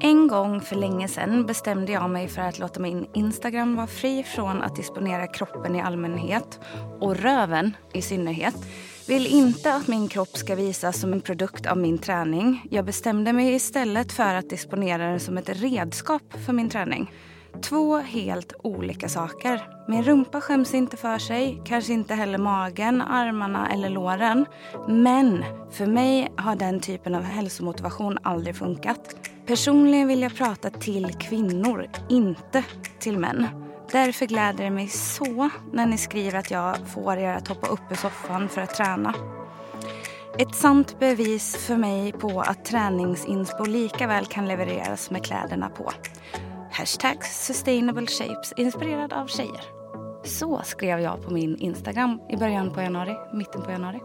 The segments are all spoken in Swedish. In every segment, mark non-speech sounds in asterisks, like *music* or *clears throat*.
En gång för länge sedan bestämde jag mig för att låta min Instagram vara fri från att disponera kroppen i allmänhet och röven i synnerhet. Vill inte att min kropp ska visas som en produkt av min träning. Jag bestämde mig istället för att disponera den som ett redskap för min träning. Två helt olika saker. Min rumpa skäms inte för sig, kanske inte heller magen, armarna eller låren. Men för mig har den typen av hälsomotivation aldrig funkat. Personligen vill jag prata till kvinnor, inte till män. Därför gläder det mig så när ni skriver att jag får er att hoppa upp ur soffan för att träna. Ett sant bevis för mig på att träningsinspo lika väl kan levereras med kläderna på. Hashtag sustainable shapes inspirerad av tjejer. Så skrev jag på min Instagram i början på januari, mitten på januari.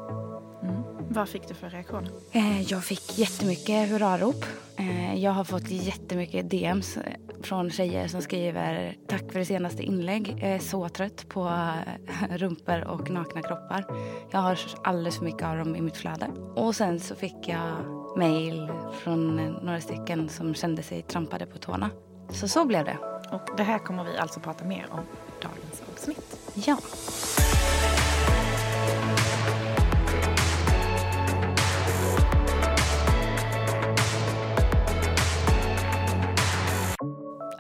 Vad fick du för reaktion? Eh, Jag fick jättemycket hurrarop. Eh, Jag har fått jättemycket DMs från tjejer som skriver tack för det senaste inlägg. Jag är så trött på eh, rumpor och nakna kroppar. Jag har alldeles för mycket av dem i mitt flöde. Och sen så fick jag mail från några stycken som kände sig trampade på tårna. Så så blev det. Och det här kommer vi alltså prata mer om i dagens avsnitt. Ja.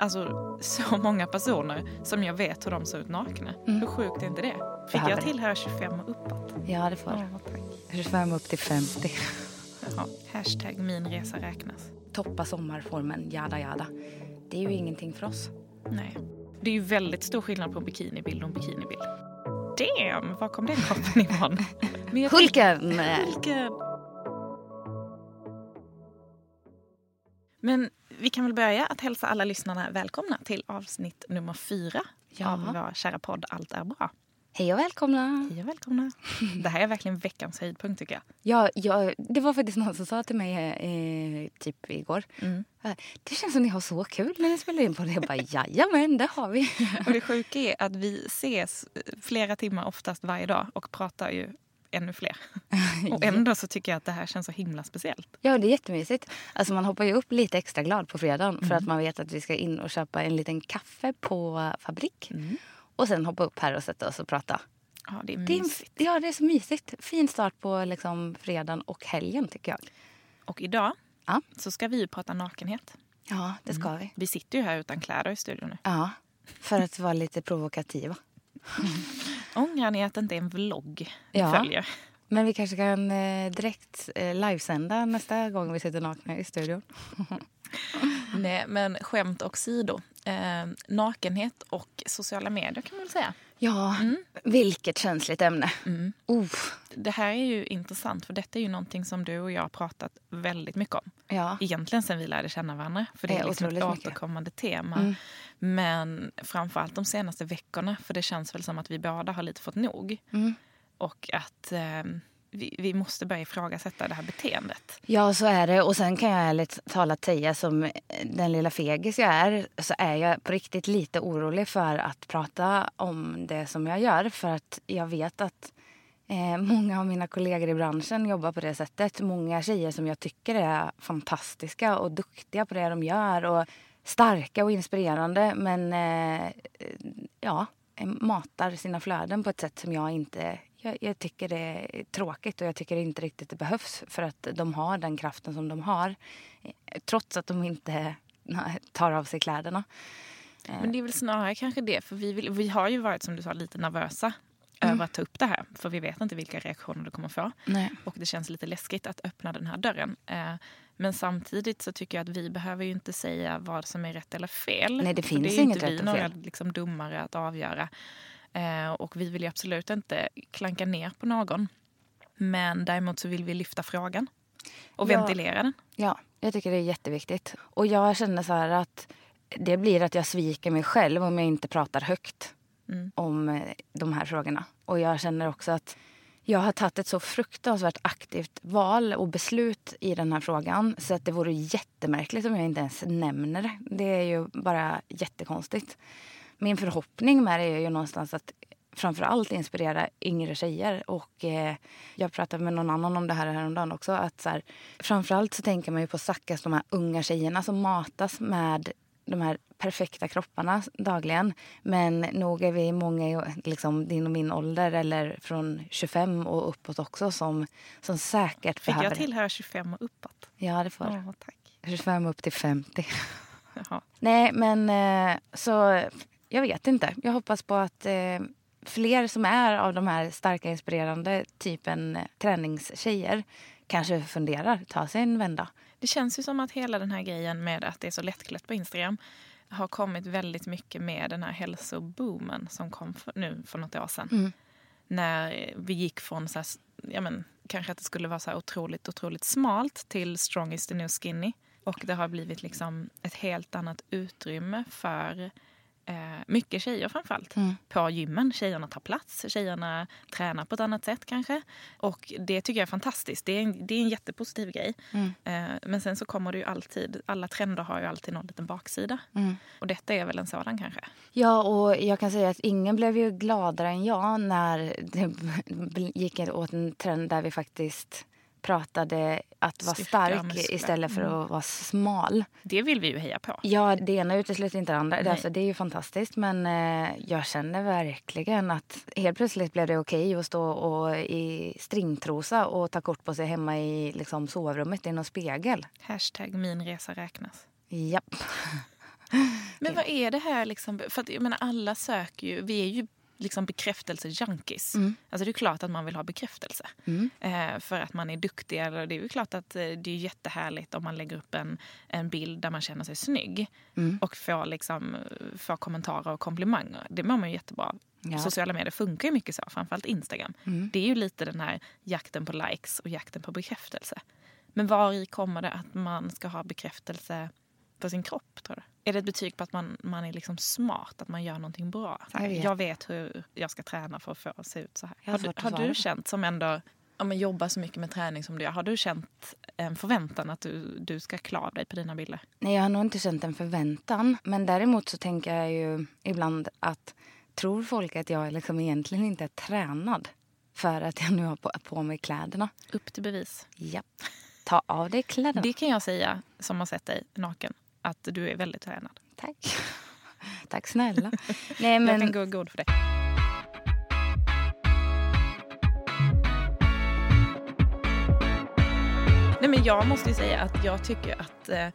Alltså så många personer som jag vet hur de ser ut nakna. Hur sjukt är inte det? Fick Ja, jag tillhöra 25 och uppåt? Ja, det får Ja, tack. 25 upp till 50. Jaha. Hashtag min resa räknas. Toppa sommarformen, jada jada. Det är ju ingenting för oss. Nej. Det är ju väldigt stor skillnad på bikinibild och bikinibild. Damn, var kom den kroppen ifrån? *laughs* Hulken! Hulken! Men vi kan väl börja att hälsa alla lyssnarna välkomna till avsnitt nummer fyra Ja. av vår kära podd Allt är bra. Hej och välkomna! Hej och välkomna. Det här är verkligen veckans höjdpunkt tycker jag. Ja, ja, det var faktiskt någon som sa till mig eh, typ igår. Mm. eh, Det känns som ni har så kul när ni spelar in på det. Jag bara, jajamän, det har vi. Och det sjuka är att vi ses flera timmar oftast varje dag och pratar ju ännu fler. *laughs* Och ändå så tycker jag att det här känns så himla speciellt. Ja, det är jättemysigt. Alltså man hoppar ju upp lite extra glad på fredagen för att man vet att vi ska in och köpa en liten kaffe på fabrik. Och sen hoppa upp här och sätta oss och prata. Ja, det är Det är, mysigt. ja, det är så mysigt. Fin start på liksom fredagen och helgen tycker jag. Och idag Ja. så ska vi ju prata nakenhet. Ja, det ska vi. Vi sitter ju här utan kläder i studion nu. Ja, för att vara lite provokativa. *laughs* Ångrar ni att det inte är en vlogg ni Ja. följer? Men vi kanske kan eh, direkt eh, livesända nästa gång vi sitter nakna i studion. *laughs* Nej, men skämt åsido. Eh, nakenhet och sociala medier kan man väl säga. Ja, vilket känsligt ämne. Uh, Det här är ju intressant för detta är ju någonting som du och jag har pratat väldigt mycket om. ja. Egentligen sen vi lärde känna varandra. För det är Eh, liksom ett mycket. återkommande tema. Men framförallt de senaste veckorna. För det känns väl som att vi båda har lite fått nog. Mm. Och att eh, vi, vi måste börja ifrågasätta det här beteendet. ja, så är det. Och sen kan jag ärligt talat säga som eh, den lilla fegis jag är så är jag på riktigt lite orolig för att prata om det som jag gör. För att jag vet att eh, många av mina kollegor i branschen jobbar på det sättet. Många tjejer som jag tycker är fantastiska och duktiga på det de gör. Och starka och inspirerande. Men eh, ja, matar sina flöden på ett sätt som jag inte... Jag, jag tycker det är tråkigt och jag tycker inte riktigt det behövs för att de har den kraften som de har. eh, Trots att de inte nej, *laughs* tar av sig kläderna. Men det är väl snarare kanske det. För vi, vill, vi har ju varit som du sa lite nervösa Mm. över att ta upp det här. För vi vet inte vilka reaktioner du kommer få. Nej. Och det känns lite läskigt att öppna den här dörren. Eh, men samtidigt så tycker jag att vi behöver ju inte säga vad som är rätt eller fel. Nej, det finns är inget inte vi rätt och några fel. liksom domare att avgöra. Eh, och vi vill ju absolut inte klanka ner på någon. Men däremot så vill vi lyfta frågan. Och Ja. ventilera den. Ja, jag tycker det är jätteviktigt. Och jag känner så här att det blir att jag sviker mig själv om jag inte pratar högt Mm. om eh, de här frågorna. Och jag känner också att jag har tagit ett så fruktansvärt aktivt val och beslut i den här frågan så att det vore jättemärkligt om jag inte ens nämner det. Det är ju bara jättekonstigt. Min förhoppning med det är ju någonstans att framför allt inspirera yngre tjejer. Och eh, jag pratade med någon annan om det här häromdagen också. Att så här, framförallt så tänker man ju på stackars de här unga tjejerna som matas med de här perfekta kropparna dagligen. Men nog är vi många i liksom, din och min ålder eller från 25 och uppåt också som, som säkert Fick behöver... jag tillhöra 25 och uppåt? Ja, det får Åh, tack. 25 upp till 50. *laughs* Jaha. Nej, men eh, så jag vet inte. Jag hoppas på att eh, fler som är av de här starka inspirerande typen eh, träningstjejer kanske funderar, ta sig en vända. Det känns ju som att hela den här grejen med att det är så lättklätt på Instagram har kommit väldigt mycket med den här hälsoboomen som kom för, nu för något år sedan. Mm. När vi gick från så här, ja men, kanske att det skulle vara så här otroligt, otroligt smalt till strong is the new skinny. Och det har blivit liksom ett helt annat utrymme för eh, mycket tjejer framförallt. Mm. På gymmen. Tjejerna tar plats, tjejerna tränar på ett annat sätt kanske. Och det tycker jag är fantastiskt. Det är en, det är en jättepositiv grej. Mm. Eh, men sen så kommer det ju alltid, alla trender har ju alltid någon liten baksida. Mm. Och detta är väl en sådan kanske. Ja, och jag kan säga att ingen blev ju gladare än jag när det *laughs* gick åt en trend där vi faktiskt pratade att vara stark istället för att vara smal. Det vill vi ju heja på. Ja, det ena utesluter inte det andra. Nej. alltså, det är ju fantastiskt. Men eh, jag känner verkligen att helt plötsligt blev det okej att stå och, i stringtrosa och ta kort på sig hemma i liksom, sovrummet i någon spegel. Hashtag min resa räknas. Japp. *laughs* Men vad är det här liksom? För att, jag menar, alla söker ju, vi är ju liksom bekräftelse-junkies. Mm. Alltså det är klart att man vill ha bekräftelse. Mm. Eh, för att man är duktig. Eller det är ju klart att eh, det är jättehärligt om man lägger upp en, en bild där man känner sig snygg. Mm. Och får, liksom, eh, får kommentarer och komplimanger. Det mår man ju jättebra. Ja. Sociala medier funkar ju mycket så, framförallt Instagram. Mm. Det är ju lite den här jakten på likes och jakten på bekräftelse. Men var i kommer det att man ska ha bekräftelse på sin kropp, tror du? Är det ett betyg på att man, man är liksom smart, att man gör någonting bra? Jag vet. jag vet hur jag ska träna för att få se ut så här. Har du, har du känt, som ändå ja, men jobbar så mycket med träning som du gör, har du känt en förväntan att du, du ska av dig på dina bilder? Nej, jag har nog inte känt en förväntan. Men däremot så tänker jag ju ibland att tror folk att jag liksom egentligen inte är tränad för att jag nu har på, på mig kläderna? Upp till bevis. Japp. Ta av dig kläderna. Det kan jag säga, som har sett dig naken, att du är väldigt tränad. Tack. *laughs* Tack snälla. Nej, Jag kan men, gå i god för det. Nej, men jag måste ju säga att jag tycker att eh,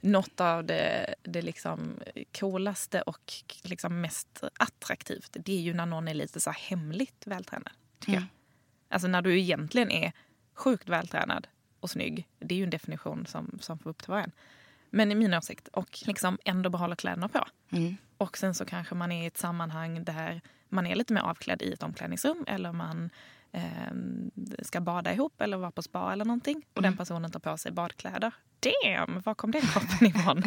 något av det, det liksom coolaste och liksom mest attraktivt det är ju när någon är lite så här hemligt vältränad. Tycker Mm. jag. Alltså när du egentligen är sjukt vältränad och snygg. Det är ju en definition som, som får upp till var. Men i min åsikt, och liksom ändå behålla kläderna på. mm, Och sen så kanske man är i ett sammanhang där man är lite mer avklädd i ett omklädningsrum eller man eh, ska bada ihop eller vara på spa eller någonting. Och den personen tar på sig badkläder. Damn, var kom den kroppen ifrån?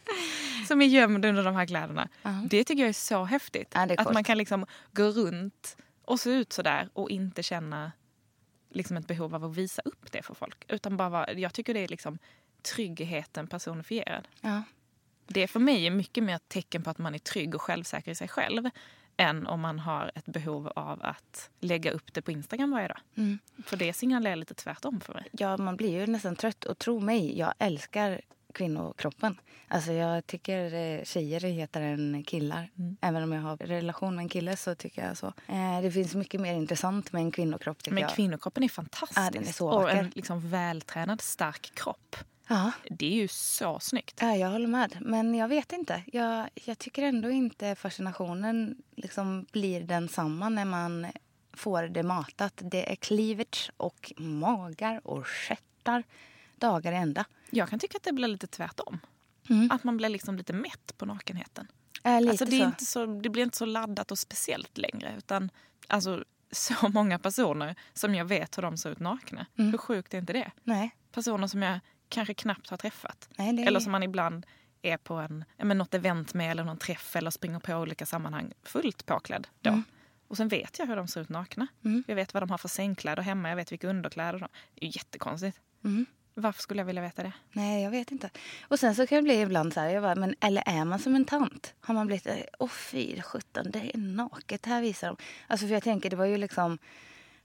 *laughs* Som är gömd under de här kläderna. Ja. Det tycker jag är så häftigt. Ja, är att man kan liksom gå runt och se ut så där och inte känna liksom ett behov av att visa upp det för folk. Utan bara vara, jag tycker det är liksom tryggheten personifierad. ja. Det för mig är mycket mer ett tecken på att man är trygg och självsäker i sig själv än om man har ett behov av att lägga upp det på Instagram varje dag. Mm. För det signalerar lite tvärtom för mig. ja, man blir ju nästan trött. Och tro mig, jag älskar kvinnokroppen. Alltså jag tycker eh, tjejer är hetare än killar. Mm. Även om jag har relation med en kille så tycker jag så. Eh, det finns mycket mer intressant med en kvinnokropp Men jag. kvinnokroppen är fantastisk. Ja, den är så och en liksom vältränad, stark kropp. Ja. Det är ju så snyggt. Ja, jag håller med. Men jag vet inte. Jag, jag tycker ändå inte fascinationen liksom blir densamma när man får det matat. Det är cleavage och magar och stjärtar dagar i ända. Jag kan tycka att det blir lite tvärtom. Mm. Att man blir liksom lite mätt på nakenheten. Äh, lite Alltså det, är så. inte så, det blir inte så laddat och speciellt längre. Utan, alltså, *laughs* så många personer som jag vet hur de ser ut nakna. Mm. Hur sjukt är inte det? Nej. Personer som jag kanske knappt har träffat. Nej det... Eller som man ibland är på en, men något event med eller någon träff eller springer på olika sammanhang fullt påklädd då. Mm. Och sen vet jag hur de ser ut nakna. Mm. Jag vet vad de har för sängkläder hemma, jag vet vilka underkläder de har. Det är ju jättekonstigt. Mm. Varför skulle jag vilja veta det? Nej, jag vet inte. Och sen så kan det bli ibland så här, jag bara, men, eller är man som en tant? Har man blivit, eh, åh fy sjutton, det är naket, här visar de. Alltså för jag tänker, det var ju liksom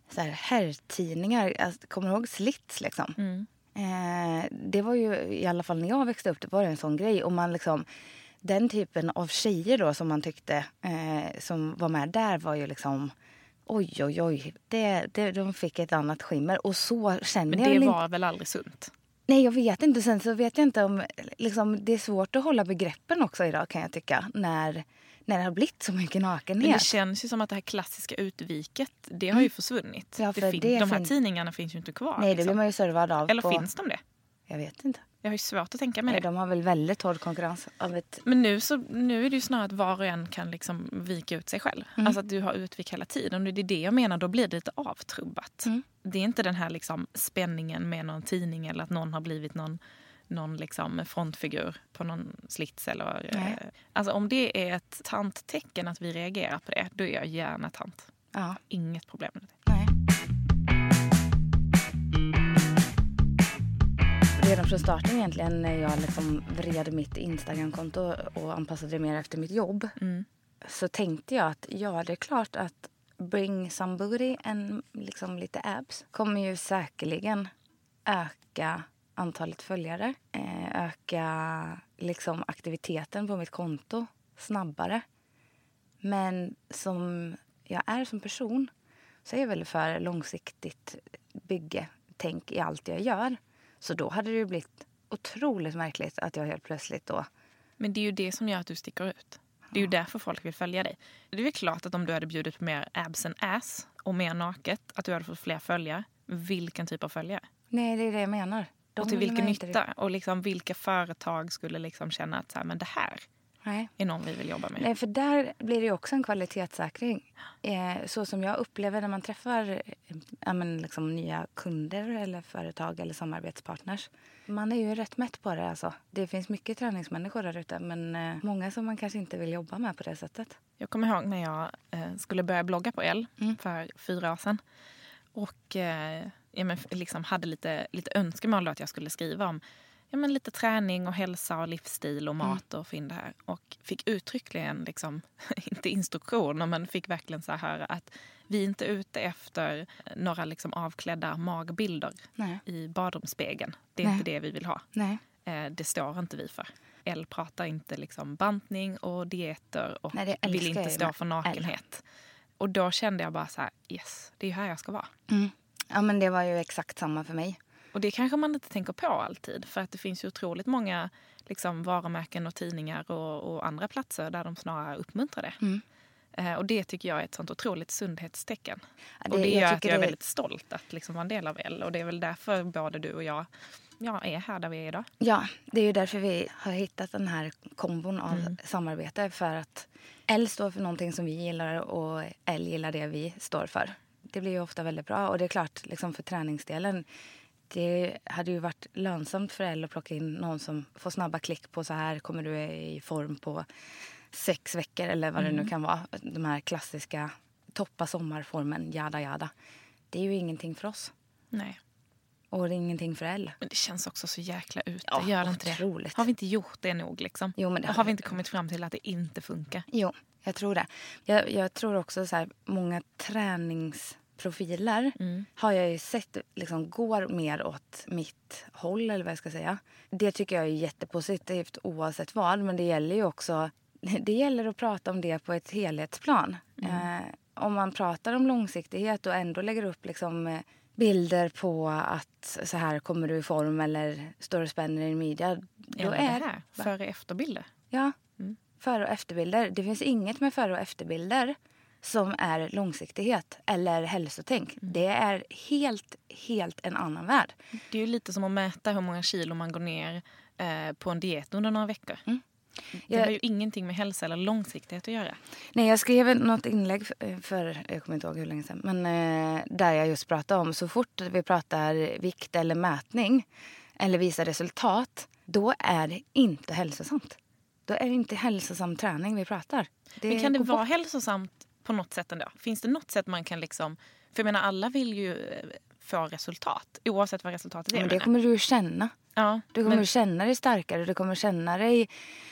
så här herrtidningar, alltså, kommer du ihåg Slits liksom? Mm. Eh, det var ju, i alla fall när jag växte upp, det var en sån grej. Och man liksom, den typen av tjejer då som man tyckte eh, som var med där var ju liksom oj, oj, oj. Det, det, de fick ett annat skimmer. Och så känner Men jag det väl var inte. väl aldrig sunt? Nej, jag vet inte. Sen så vet jag inte om... Liksom, det är svårt att hålla begreppen också idag kan jag tycka. När, när det har blivit så mycket nakenhet. Men det känns ju som att det här klassiska utviket, det har ju försvunnit. Mm. Ja, för det fin- det de här fin- tidningarna finns ju inte kvar. Nej, det liksom. blir man ju servad av Eller på... finns de det? Jag vet inte. Jag har ju svårt att tänka mig Nej, det. de har väl väldigt hård konkurrens av ett... Men nu, så, nu är det ju snarare att var och en kan liksom vika ut sig själv. Mm. Alltså att du har utvik hela tiden. Och det är det jag menar, då blir det lite avtrubbat. Mm. Det är inte den här liksom spänningen med någon tidning eller att någon har blivit någon, någon liksom frontfigur på någon slits. Eller, eh, alltså om det är ett tanttecken att vi reagerar på det, då är jag gärna tant. Ja, Inget problem med det. nej. Redan från starten egentligen när jag liksom vred mitt Instagramkonto och anpassade det mer efter mitt jobb Mm. så tänkte jag att ja, det är klart att bring some booty and liksom lite abs kommer ju säkerligen öka antalet följare, eh, öka liksom aktiviteten på mitt konto snabbare. Men som jag är som person så är jag väl för långsiktigt bygge, tänk i allt jag gör. Så då hade det ju blivit otroligt märkligt att jag helt plötsligt då Men det är ju det som gör att du sticker ut. Det är ju därför folk vill följa dig. Det är väl klart att om du hade bjudit på mer abs and ass och mer naket, att du hade fått fler följare. Vilken typ av följare? Nej, det är det jag menar. Och till vilken man inte nytta? Och liksom vilka företag skulle liksom känna att så här, men det här Nej. är någon vi vill jobba med? Nej, för där blir det också en kvalitetssäkring. Eh, så som jag upplever när man träffar eh, men liksom nya kunder eller företag eller samarbetspartners. Man är ju rätt mätt på det. Alltså. Det finns mycket träningsmänniskor där ute men eh, många som man kanske inte vill jobba med på det sättet. Jag kommer ihåg när jag eh, skulle börja blogga på L Mm. för fyra år sedan. Och ja, men, liksom hade lite, lite önskemål att jag skulle skriva om ja, men lite träning och hälsa och livsstil och mat och få in det här. Och fick uttryckligen, liksom, *laughs* inte instruktioner, men fick verkligen så här att vi är inte ute efter några liksom avklädda magbilder Nej. i badrumsspegeln. Det är Nej. inte det vi vill ha. Nej. Eh, det står inte vi för. L pratar inte liksom bantning och dieter och Nej, vill inte stå för nakenhet. Och då kände jag bara så här, yes, det är här jag ska vara. Mm. Ja, men det var ju exakt samma för mig. Och det kanske man inte tänker på alltid. För att det finns ju otroligt många liksom, varumärken och tidningar och, och andra platser där de snarare uppmuntrar det. Mm. Eh, och det tycker jag är ett sånt otroligt sundhetstecken. Ja, och det jag gör att tycker jag är det- väldigt stolt att liksom vara en del av L. Och det är väl därför både du och jag ja, är här där vi är idag. Ja, det är ju därför vi har hittat den här kombon av Mm. samarbete. För att L står för någonting som vi gillar och L gillar det vi står för. Det blir ju ofta väldigt bra. Och det är klart, liksom för träningsdelen. Det hade ju varit lönsamt för L att plocka in någon som får snabba klick på så här kommer du i form på sex veckor eller vad det Mm. nu kan vara. De här klassiska toppa sommarformen, jada jada. Det är ju ingenting för oss. Nej. Och det är ingenting för L. Men det känns också så jäkla ute. Ja, Gör det inte det? Har vi inte gjort det nog? Liksom? Jo, men det har har vi. inte kommit fram till att det inte funkar? Jo, jag tror det. Jag, jag tror också så här, många träningsprofiler Mm. har jag ju sett liksom, går mer åt mitt håll, eller vad jag ska säga. Det tycker jag är jättepositivt oavsett vad, men det gäller ju också *laughs* det gäller att prata om det på ett helhetsplan. Eh, om man pratar om långsiktighet och ändå lägger upp liksom, eh, bilder på att så här kommer du i form eller står och spänner i midja. Då Eller är det här, före efterbilder. Ja, Mm. före och efterbilder. Det finns inget med före och efterbilder som är långsiktighet eller hälsotänk. Mm. Det är helt, helt en annan värld. Det är ju lite som att mäta hur många kilo man går ner eh, på en diet under några veckor. Mm. Det har ju ingenting med hälsa eller långsiktighet att göra. Nej, jag skrev något inlägg för, för jag kommer inte ihåg hur länge sedan, men eh, där jag just pratade om så fort vi pratar vikt eller mätning eller visar resultat, då är det inte hälsosamt. Då är det inte hälsosam träning vi pratar. Men kan det vara bort. hälsosamt på något sätt ändå? Finns det något sätt man kan liksom... För jag menar, alla vill ju eh, få resultat oavsett vad resultatet är. Men det kommer du känna. Ja, Du kommer men, känna dig starkare. Du kommer känna dig...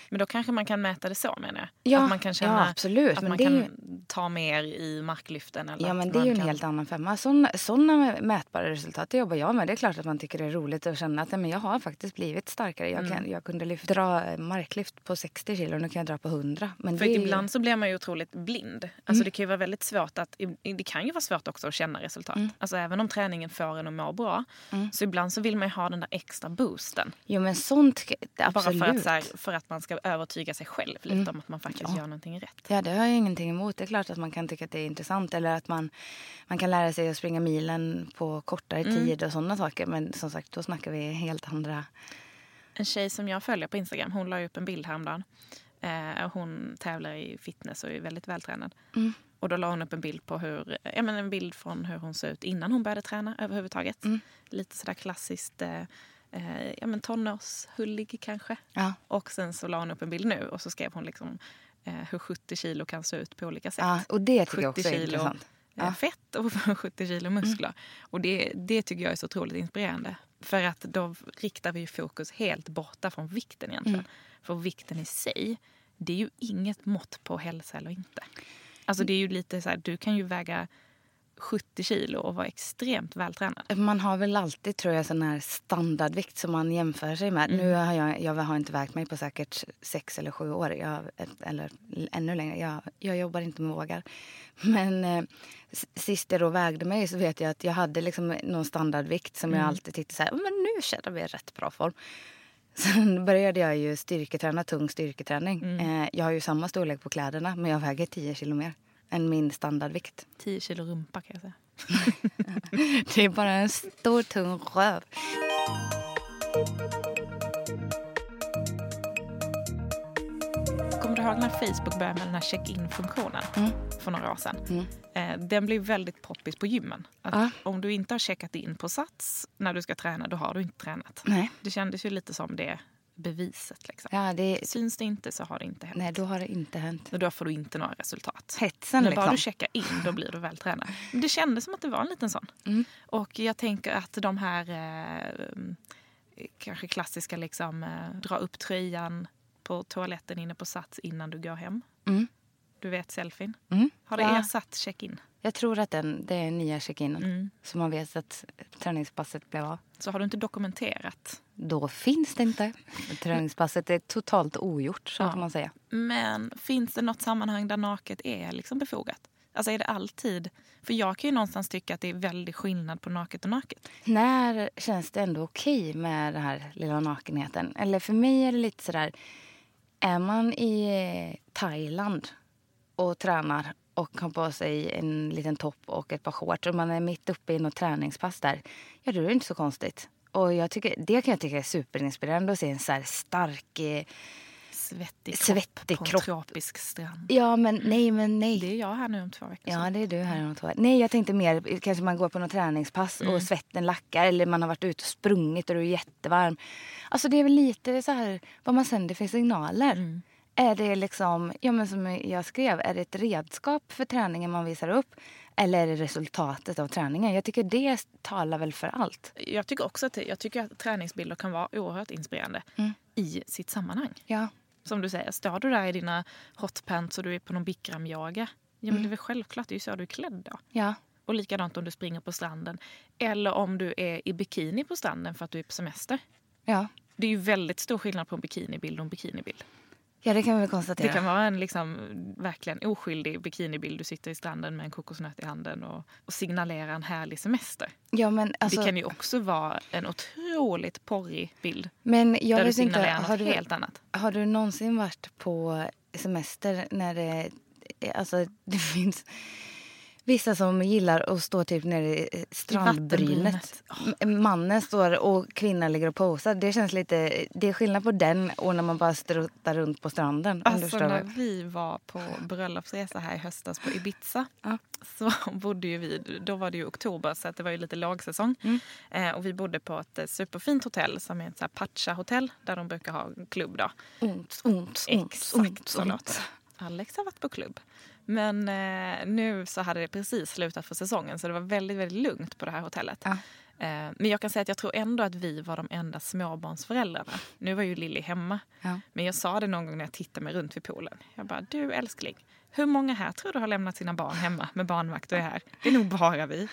men då kanske man kan mäta det så menar jag. Ja, att man kan känna ja absolut. att men man kan ju... ta mer i marklyften. Eller Ja, men det är ju en kan... helt annan femma. Såna mätbara resultat det jobbar jag med. Det är klart att man tycker det är roligt att känna att nej, men jag har faktiskt blivit starkare. Jag, Mm. kan, jag kunde lyft, dra marklyft på 60 kilo och nu kan jag dra på 100. Men För är ju- ibland så blir man ju otroligt blind. Alltså Det kan ju vara väldigt svårt att... Det kan ju vara svårt också att känna resultat. Alltså även om träningen får en att må bra. Så ibland så vill man ju ha den där extra boosten. Jo, men sånt absolut. Bara för att, här, för att man ska övertyga sig själv lite om att man faktiskt gör någonting rätt. Ja, det har jag ingenting emot. Det är klart att man kan tycka att det är intressant. Eller att man, man kan lära sig att springa milen på kortare Mm. tid och sådana saker. Men som sagt, då snackar vi helt andra... En tjej som jag följer på Instagram, hon la upp en bild häromdagen. Eh, hon tävlar i fitness och är väldigt vältränad. Mm. Och då la hon upp en bild på hur, ja, men en bild från hur hon såg ut innan hon började träna överhuvudtaget. Mm. Lite sådär klassiskt eh, eh, ja, men tonårshullig kanske. Ja. Och sen så la hon upp en bild nu och så skrev hon liksom eh, hur 70 kilo kan se ut på olika sätt. Ja, och det tycker jag 70 också är intressant. eh, Ja. fett och *laughs* 70 kilo muskler. Och det, det tycker jag är så otroligt inspirerande. För att då riktar vi ju fokus helt borta från vikten egentligen. För vikten i sig, det är ju inget mått på hälsa eller inte. Alltså det är ju lite så här, du kan ju väga 70 kilo och vara extremt vältränad. Man har väl alltid tror jag sån här standardvikt som man jämför sig med. Nu har jag, jag har inte vägt mig på säkert sex eller sju år. Jag, eller ännu längre. Jag, jag jobbar inte med vågar. Men eh, sist jag då vägde mig så vet jag att jag hade liksom någon standardvikt som jag alltid tyckte så här, men nu känner vi i rätt bra form. *laughs* Sen började jag ju styrketräna, tung styrketräning. Eh, jag har ju samma storlek på kläderna men jag väger 10 kilo mer än min standardvikt. 10 kilo rumpa kan jag säga. *laughs* Det är bara en stor tung röv. Kommer du ihåg när Facebook började med den här check-in-funktionen för några år sedan? Eh, Den blev väldigt poppis på gymmen. Ja. Om du inte har checkat in på Sats när du ska träna, då har du inte tränat. Nej. Det kändes ju lite som det beviset. Liksom. Ja, det, Syns det inte så har det inte hänt. nej, då har det inte hänt. Och då får du inte några resultat. Hetsen bara liksom. du checkar in, då blir du vältränad. Men det kändes som att det var en liten sån. Mm. Och jag tänker att de här eh, kanske klassiska liksom, eh, dra upp tröjan på toaletten inne på Sats innan du går hem. Mm. Du vet selfien. Mm. Har det Ja. ersatt check-in? Jag tror att den, det är nya check-inen. Mm. Så man vet att träningspasset blev av. Så har du inte dokumenterat. Då finns det inte. Träningspasset är totalt ogjort, så Ja. kan man säga. Men finns det något sammanhang där naket är liksom befogat? Alltså är det alltid? För jag kan ju någonstans tycka att det är väldigt skillnad på naket och naket. När känns det ändå okej med den här lilla nakenheten? Eller för mig är det lite sådär... Är man i Thailand och tränar och har på sig en liten topp och ett par shorts och man är mitt uppe i något träningspass där, ja då är det inte så konstigt. Och jag tycker, det kan jag tycka är superinspirerande att se en så här stark... Eh, Svettig kropp Svettig på kropp. en tropisk strand. ja men nej men nej. Det är jag här nu om två veckor. Ja, det är du här om två år. Nej, jag tänkte mer, kanske man går på något träningspass och svetten lackar eller man har varit ute och sprungit och du är jättevarm. Alltså det är väl lite så här vad man sänder för signaler. Är det liksom, ja men som jag skrev, är det ett redskap för träningen man visar upp? Eller är det resultatet av träningen? Jag tycker det talar väl för allt. Jag tycker också att, jag tycker att träningsbilder kan vara oerhört inspirerande i sitt sammanhang. Ja. Som du säger, står du där i dina hotpants och du är på någon bikramyoga. Ja, men det är väl självklart, det är ju så du är klädd då. Ja. Och likadant om du springer på stranden. Eller om du är i bikini på stranden för att du är på semester. Ja. Det är ju väldigt stor skillnad på en bikinibild och en bikinibild. Ja, det kan vi väl konstatera. Det kan vara en liksom, verkligen oskyldig bikinibild. Du sitter i stranden med en kokosnöt i handen och, och signalerar en härlig semester. Ja, men alltså, det kan ju också vara en otroligt porrig bild. men jag där du vet inte, signalerar har något du, helt annat. Har du någonsin varit på semester när det... Alltså, det *laughs* finns... Vissa som gillar att stå typ nere i strandbrynet. vattenbrynet. M- Mannen står och kvinnan ligger och posar. Det känns lite... Det är skillnad på den och när man bara struttar runt på stranden. Alltså när vi var på bröllopsresa här i höstas på Ibiza Ja. så *laughs* bodde ju vi, då var det ju oktober så att det var ju lite lågsäsong. Mm. Eh, och vi bodde på ett eh, superfint hotell som är ett så här Pacha-hotell där de brukar ha klubb då. Ont, ont, ont, Exakt ont, ont. Alex har varit på klubb. Men eh, nu så hade det precis slutat för säsongen så det var väldigt, väldigt lugnt på det här hotellet. Ja. Eh, men jag kan säga att jag tror ändå att vi var de enda småbarnsföräldrarna. Nu var ju Lilly hemma. Ja. Men jag sa det någon gång när jag tittade mig runt vid poolen. Jag bara, du älskling, hur många här tror du har lämnat sina barn hemma med barnvakt och är här? Det är nog bara vi.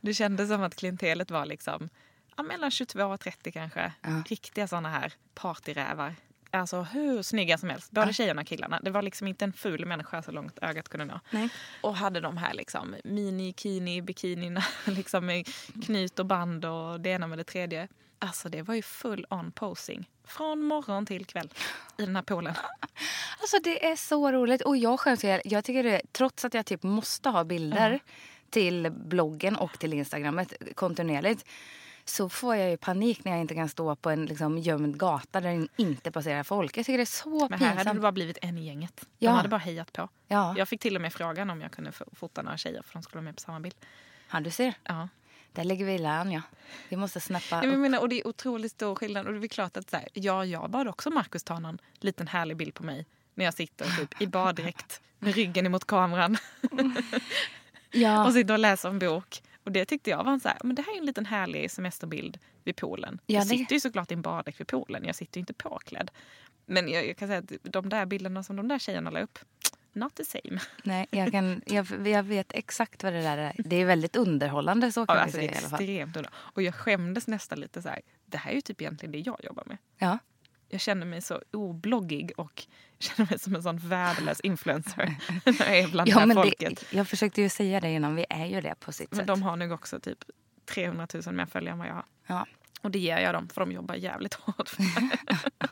Det kändes som att klientelet var liksom ja, mellan 22 och 30 kanske. Ja. Riktiga såna här partyrävar. Alltså hur snygga som helst. Både Ja. tjejerna och killarna. Det var liksom inte en ful människa så långt ögat kunde nå. Nej. Och hade de här liksom mini-kini, bikinierna *laughs* liksom med knyt och band och det ena med det tredje. Alltså det var ju full on posing. Från morgon till kväll i den här poolen. *laughs* Alltså det är så roligt. Och jag skäms. Jag, jag tycker det, trots att jag typ måste ha bilder till bloggen och till Instagrammet kontinuerligt så får jag ju panik när jag inte kan stå på en liksom, gömd gata där det inte passerar folk. Jag tycker det är så Men här hade pinsamt. det bara blivit en i gänget. De Ja. hade bara hejat på. Ja. Jag fick till och med frågan om jag kunde fota några tjejer för de skulle vara med på samma bild. ja, du ser. Ja. Där lägger vi i län, ja. Vi måste snappa men upp. menar, och det är otroligt stor skillnad. Och det är klart att så här, ja, jag bad också Markus ta någon liten härlig bild på mig när jag sitter typ i baddräkt med ryggen emot kameran Ja. *laughs* och sitter och läser en bok. Och det tyckte jag var en så här, men det här är en liten härlig semesterbild vid poolen. Ja, jag det- sitter ju såklart i en baddräkt vid poolen, jag sitter ju inte påklädd. Men jag, jag kan säga att de där bilderna som de där tjejerna la upp, not the same. Nej, jag, kan, jag, jag vet exakt vad det där är. Det är väldigt underhållande, så kan Ja, alltså, säga i alla fall. extremt under. Och jag skämdes nästan lite så här, det här är ju typ egentligen det jag jobbar med. Ja. Jag känner mig så obloggig och *laughs* känner mig som en sån värdelös influencer *laughs* när jag är bland det Ja, här men folket. det, jag försökte ju säga det innan, vi är ju det på sitt Men sätt. de har nog också typ 300 000 mer följare än vad jag har. Ja. Och det ger jag dem för de jobbar jävligt hårt. det. *laughs*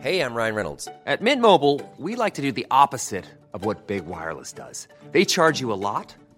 Hey, I'm Ryan Reynolds. At Mint Mobile, we like to do the opposite of what Big Wireless does. They charge you a lot,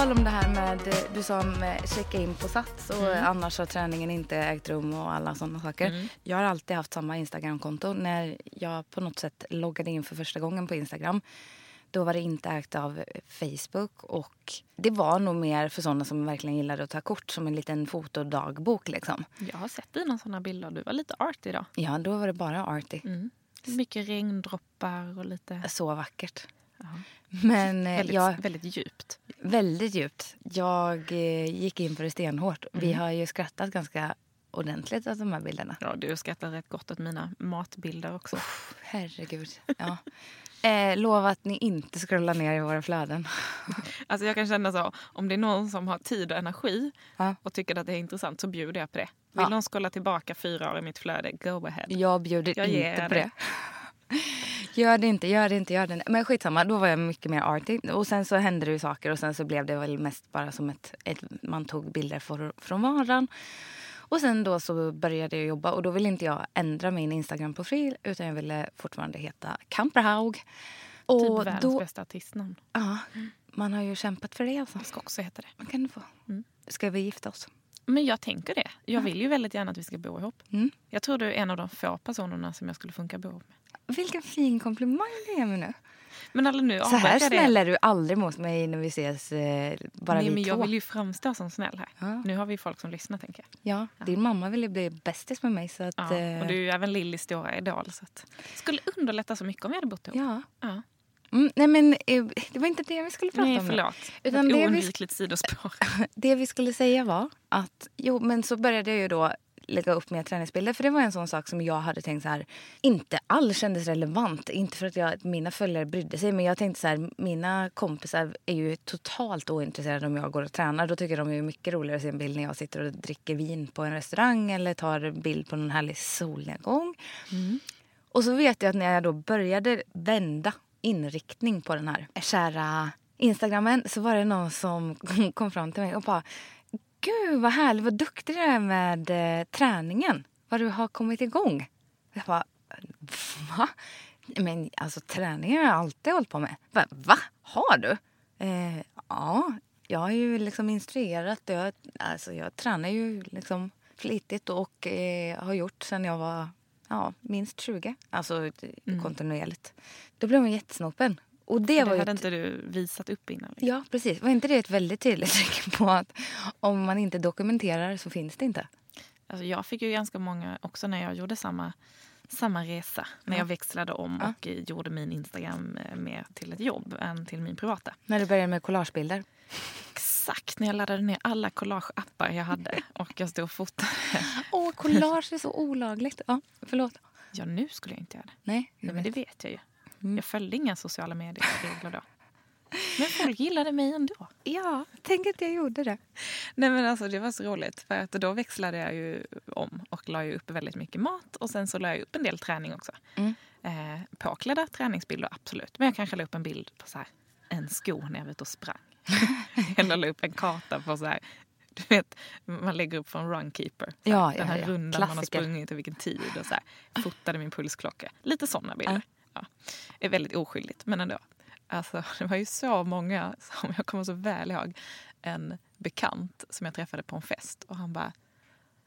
tal om det här med, du sa med checka in på Sats och Mm. annars har träningen inte ägt rum och alla sådana saker. Jag har alltid haft samma Instagramkonto. När jag på något sätt loggade in för första gången på Instagram då var det inte ägt av Facebook och det var nog mer för sådana som verkligen gillade att ta kort som en liten fotodagbok liksom. Jag har sett dina såna bilder. Du var lite art idag. Ja, då var det bara arty. Mm. Mycket regndroppar och lite... Så vackert. Men eh, Väldigt, jag, väldigt djupt. Väldigt djupt. Jag eh, gick in för det stenhårt. Mm. Vi har ju skrattat ganska ordentligt åt de här bilderna. Ja, du skrattar rätt gott åt mina matbilder också. Herregud. Ja. Eh, lova att ni inte scrollar ner i våra flöden. *laughs* Alltså jag kan känna så, om det är någon som har tid och energi Ja. och tycker att det är intressant så bjuder jag på det. Vill Ja. någon scrolla tillbaka fyra år i mitt flöde, go ahead. Jag bjuder Jag inte på det. det. Gör det inte, gör det inte, gör det inte. Men skitsamma, då var jag mycket mer arty. Och sen så hände det ju saker och sen så blev det väl mest bara som ett, ett man tog bilder för, från vardagen. Och sen då så började jag jobba och då ville inte jag ändra min Instagram-profil utan jag ville fortfarande heta Kamperhaug. Och Typ världens då, bästa artistnamn. ja, man har ju kämpat för det alltså. Jag ska också heta det. Man kan få. Ska vi gifta oss? Men jag tänker det. Jag vill ju väldigt gärna att vi ska bo ihop. Mm. Jag tror du är en av de få personerna som jag skulle funka bo ihop med. Vilken fin komplimang du ger mig nu. Men alla nu Så här snäll det. är du aldrig mot mig när vi ses eh, bara Nej, vi men jag två. vill ju framstå som snäll här. Ja. Nu har vi folk som lyssnar tänker jag. Ja, din mamma vill ju bli bästis med mig så att... Ja. eh, Och du är ju även Lillys stora idol. Så att skulle underlätta så mycket om vi hade bott ihop. Ja. Ja. Mm, nej men eh, det var inte det vi skulle prata Nej, om. förlåt. Utan det vi- oundvikligt sidospår. *laughs* Det vi skulle säga var att, jo men så började jag ju då lägga upp mer träningsbilder. För det var en sån sak som jag hade tänkt så här, inte alls kändes relevant. Inte för att jag, mina följare brydde sig, men jag tänkte så här, mina kompisar är ju totalt ointresserade om jag går och tränar. Då tycker de är mycket roligare att se en bild när jag sitter och dricker vin på en restaurang eller tar en bild på någon härlig solnedgång. Och så vet jag att när jag då började vända inriktning på den här kära Instagrammen så var det någon som *laughs* kom fram till mig och bara Gud vad härligt, vad duktig du är med eh, träningen. Vad du har kommit igång. Jag bara, va? Men alltså träningen har jag alltid hållit på med. Bara, va? Har du? Eh, ja, jag har ju liksom instruerat. Jag, alltså jag tränar ju liksom flitigt och eh, har gjort sen jag var ja, minst 20. Alltså kontinuerligt. Då blev man jättesnopen. Och det, Det var hade ett- inte du visat upp innan. Liksom. Ja, precis. Var inte det ett väldigt tydligt *laughs* tecken på att om man inte dokumenterar så finns det inte? Alltså jag fick ju ganska många också när jag gjorde samma, samma resa. När jag växlade om och eh, gjorde min Instagram eh, mer till ett jobb än till min privata. När du började med collagebilder? Exakt när jag laddade ner alla collageappar jag hade och jag stod och fotade. *laughs* Åh, collage är så olagligt. Ja, förlåt. Ja, nu skulle jag inte göra det. Nej, jag Nej, men det vet jag ju. Jag följde inga sociala medier-regler då. *laughs* Men folk gillade mig ändå. Ja, tänk att jag gjorde det. Nej men alltså det var så roligt för att då växlade jag ju om och la ju upp väldigt mycket mat och sen så la jag upp en del träning också. Mm. Eh, påklädda träningsbilder absolut. Men jag kanske la upp en bild på så här, en sko när jag var ute och sprang. *laughs* Eller la upp en karta på så här, du vet man lägger upp från Runkeeper. Ja, den här ja. rundan man har Klassiker. sprungit och vilken tid och så här. Fotade min pulsklocka. Lite sådana bilder. Ja. Är väldigt oskyldigt men ändå. Alltså, *laughs* det var ju så många som jag kommer så väl ihåg. En bekant som jag träffade på en fest och han bara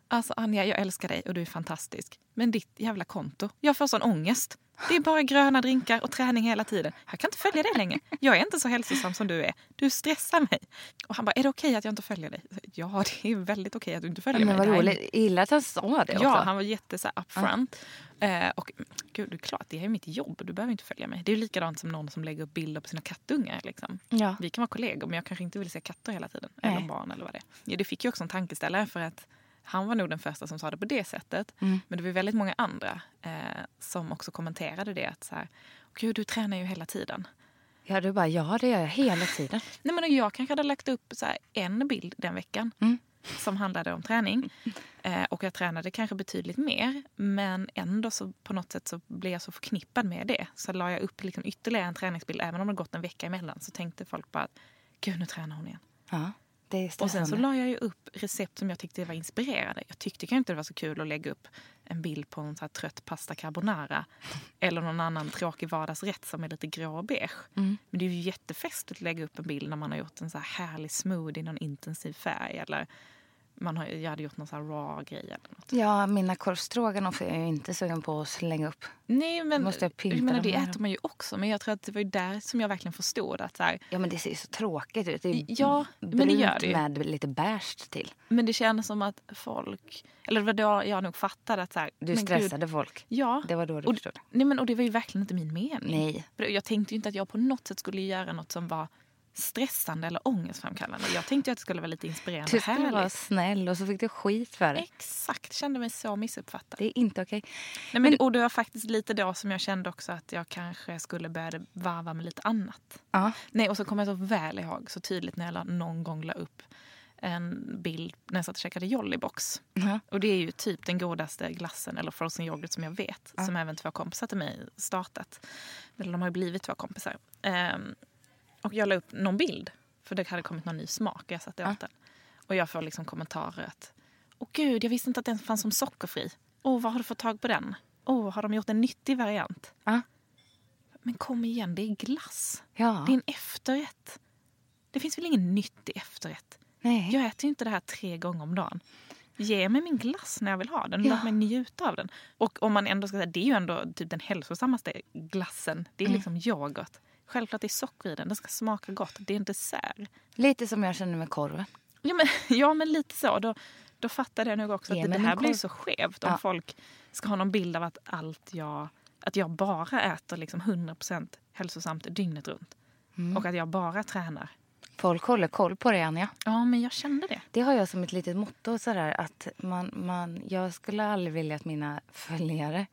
Alltså Anja, jag älskar dig och du är fantastisk. Men ditt jävla konto, jag får sån ångest. Det är bara gröna drinkar och träning hela tiden. Jag kan inte följa dig längre. Jag är inte så hälsosam som du är. Du stressar mig. Och han bara, är det okej att jag inte följer dig? Ja, det är väldigt okej att du inte följer Men mig. vad här är roligt. Gillar att han sa det också. Ja, han var jätte så här, upfront. Eh, och gud, det är klart, det är ju mitt jobb. Du behöver inte följa mig. Det är ju likadant som någon som lägger upp bilder på sina kattungar. Liksom. Ja. Vi kan vara kollegor, men jag kanske inte vill se katter hela tiden. Nej. Eller barn eller vad det är. Ja, det fick ju också en tankeställare för att han var nog den första som sa det på det sättet. Mm. Men det var väldigt många andra eh, som också kommenterade det. Att så här, Gud, du tränar ju hela tiden. ja, du bara, ja det gör jag hela tiden. Nej, men jag kanske hade lagt upp så här, en bild den veckan Mm. som handlade om träning. *laughs* Eh, och jag tränade kanske betydligt mer. Men ändå så på något sätt så blev jag så förknippad med det. Så la jag upp liksom ytterligare en träningsbild. Även om det gått en vecka emellan så tänkte folk bara att gud nu tränar hon igen. Ja, Och sen så la jag ju upp recept som jag tyckte var inspirerande. Jag tyckte kanske inte det var så kul att lägga upp en bild på en så trött pasta carbonara. Eller någon annan tråkig vardagsrätt som är lite grå och beige. Mm. Men det är ju jättefestligt att lägga upp en bild när man har gjort en så här härlig smoothie i någon intensiv färg. Eller man har, jag hade gjort någon så här raw grej eller något. Ja, mina korvstroganoff är jag inte sugen på att slänga upp. Nej men, Måste jag jag menar, det med äter man ju också. Men jag tror att det var ju där som jag verkligen förstod att så här, Ja, men det ser ju så tråkigt ut. Det är Ja, men det gör det ju. med lite beige till. Men det kändes som att folk... Eller det var då jag nog fattade att... Så här, Du men gud, stressade folk. Ja. Det var då du och, förstod. nej, men, och det var ju verkligen inte min mening. Nej. Jag tänkte ju inte att jag på något sätt skulle göra något som var stressande eller ångestframkallande. Jag tänkte att det skulle vara lite inspirerande Du skulle vara snäll och så fick du skit för det. Exakt, kände mig så missuppfattad. Det är inte okej. Nej, men, och det var faktiskt lite då som jag kände också att jag kanske skulle börja varva med lite annat. Ja. Nej, och så kommer jag så väl ihåg så tydligt när jag någon gång la upp en bild när jag satt och käkade Jollybox. Ja. Och det är ju typ den godaste glassen eller frozen yoghurt som jag vet. Som även två kompisar till mig startat. Eller de har ju blivit två kompisar. Ehm, och jag la upp någon bild. För det hade kommit någon ny smak och jag satt och åt den. Och jag får liksom kommentarer att Åh gud, jag visste inte att den fanns som sockerfri. Åh, var har du fått tag på den? Åh, har de gjort en nyttig variant? Ja. Men kom igen, det är glass. Ja. Det är en efterrätt. Det finns väl ingen nyttig efterrätt? Nej. Jag äter ju inte det här tre gånger om dagen. Ge mig min glass när jag vill ha den. Ja. Låt mig njuta av den. Och om man ändå ska säga, det är ju ändå typ den hälsosammaste glassen. Det är Mm. liksom yoghurt. Självklart det är socker i den. Den ska smaka gott. Det är en dessert. Lite som jag känner med korven. Ja men, *laughs* ja, men lite så. Då, då fattar jag nog också att det, här blir så skevt om Ja. folk ska ha någon bild av att allt jag... Att jag bara äter liksom 100% hälsosamt dygnet runt. Mm. Och att jag bara tränar. Folk håller koll på det, Anja. Ja, men jag kände det. Det har jag som ett litet motto. Sådär, att man, man, jag skulle aldrig vilja att mina följare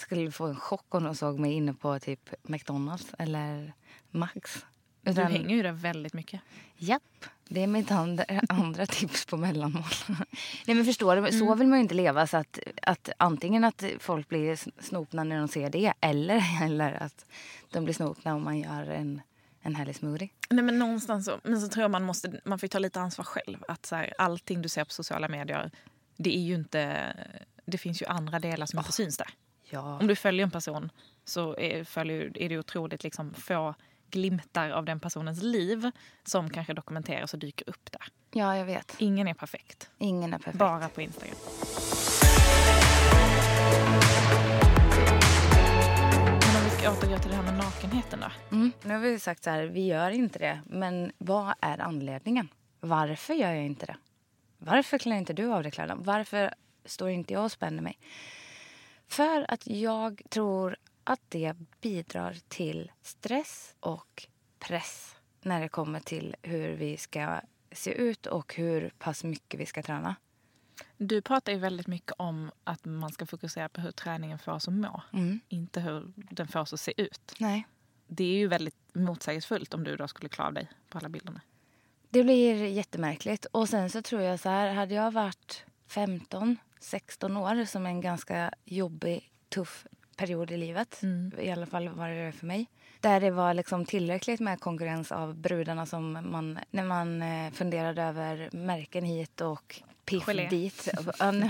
skulle få en chock om de såg mig inne på typ McDonalds eller Max. Du Utan- hänger ju där väldigt mycket. Japp, det är mitt andra, *laughs* andra tips på mellanmål. *laughs* Nej men förstår du, så vill man ju inte leva. Så att, att antingen att folk blir snopna när de ser det eller, *laughs* eller att de blir snopna om man gör en, en härlig smoothie. Nej, men någonstans så, men så tror jag man måste man får ta lite ansvar själv. Att så här, allting du ser på sociala medier, det är ju inte... Det finns ju andra delar som inte syns där. Ja. Om du följer en person så är, följer, är det otroligt liksom få glimtar av den personens liv som kanske dokumenteras och dyker upp där. ja, jag vet. Ingen är perfekt. Ingen är perfekt. Bara på Instagram. Men om vi ska återgå till det här med nakenheten då. Mm. Nu har vi sagt så här, vi gör inte det. Men vad är anledningen? Varför gör jag inte det? Varför klär inte du av dig kläderna? Varför står inte jag och spänner mig? För att jag tror att det bidrar till stress och press när det kommer till hur vi ska se ut och hur pass mycket vi ska träna. Du pratar ju väldigt mycket om att man ska fokusera på hur träningen får oss att må. Mm. Inte hur den får oss att se ut. Nej. Det är ju väldigt motsägelsefullt om du då skulle klä av dig på alla bilderna. Det blir jättemärkligt. Och sen så tror jag så här, hade jag varit 15, 16 år som en ganska jobbig, tuff period i livet. I alla fall var det för mig. Där det var liksom tillräckligt med konkurrens av brudarna som man, när man eh, funderade över märken hit och piff Gelé. dit.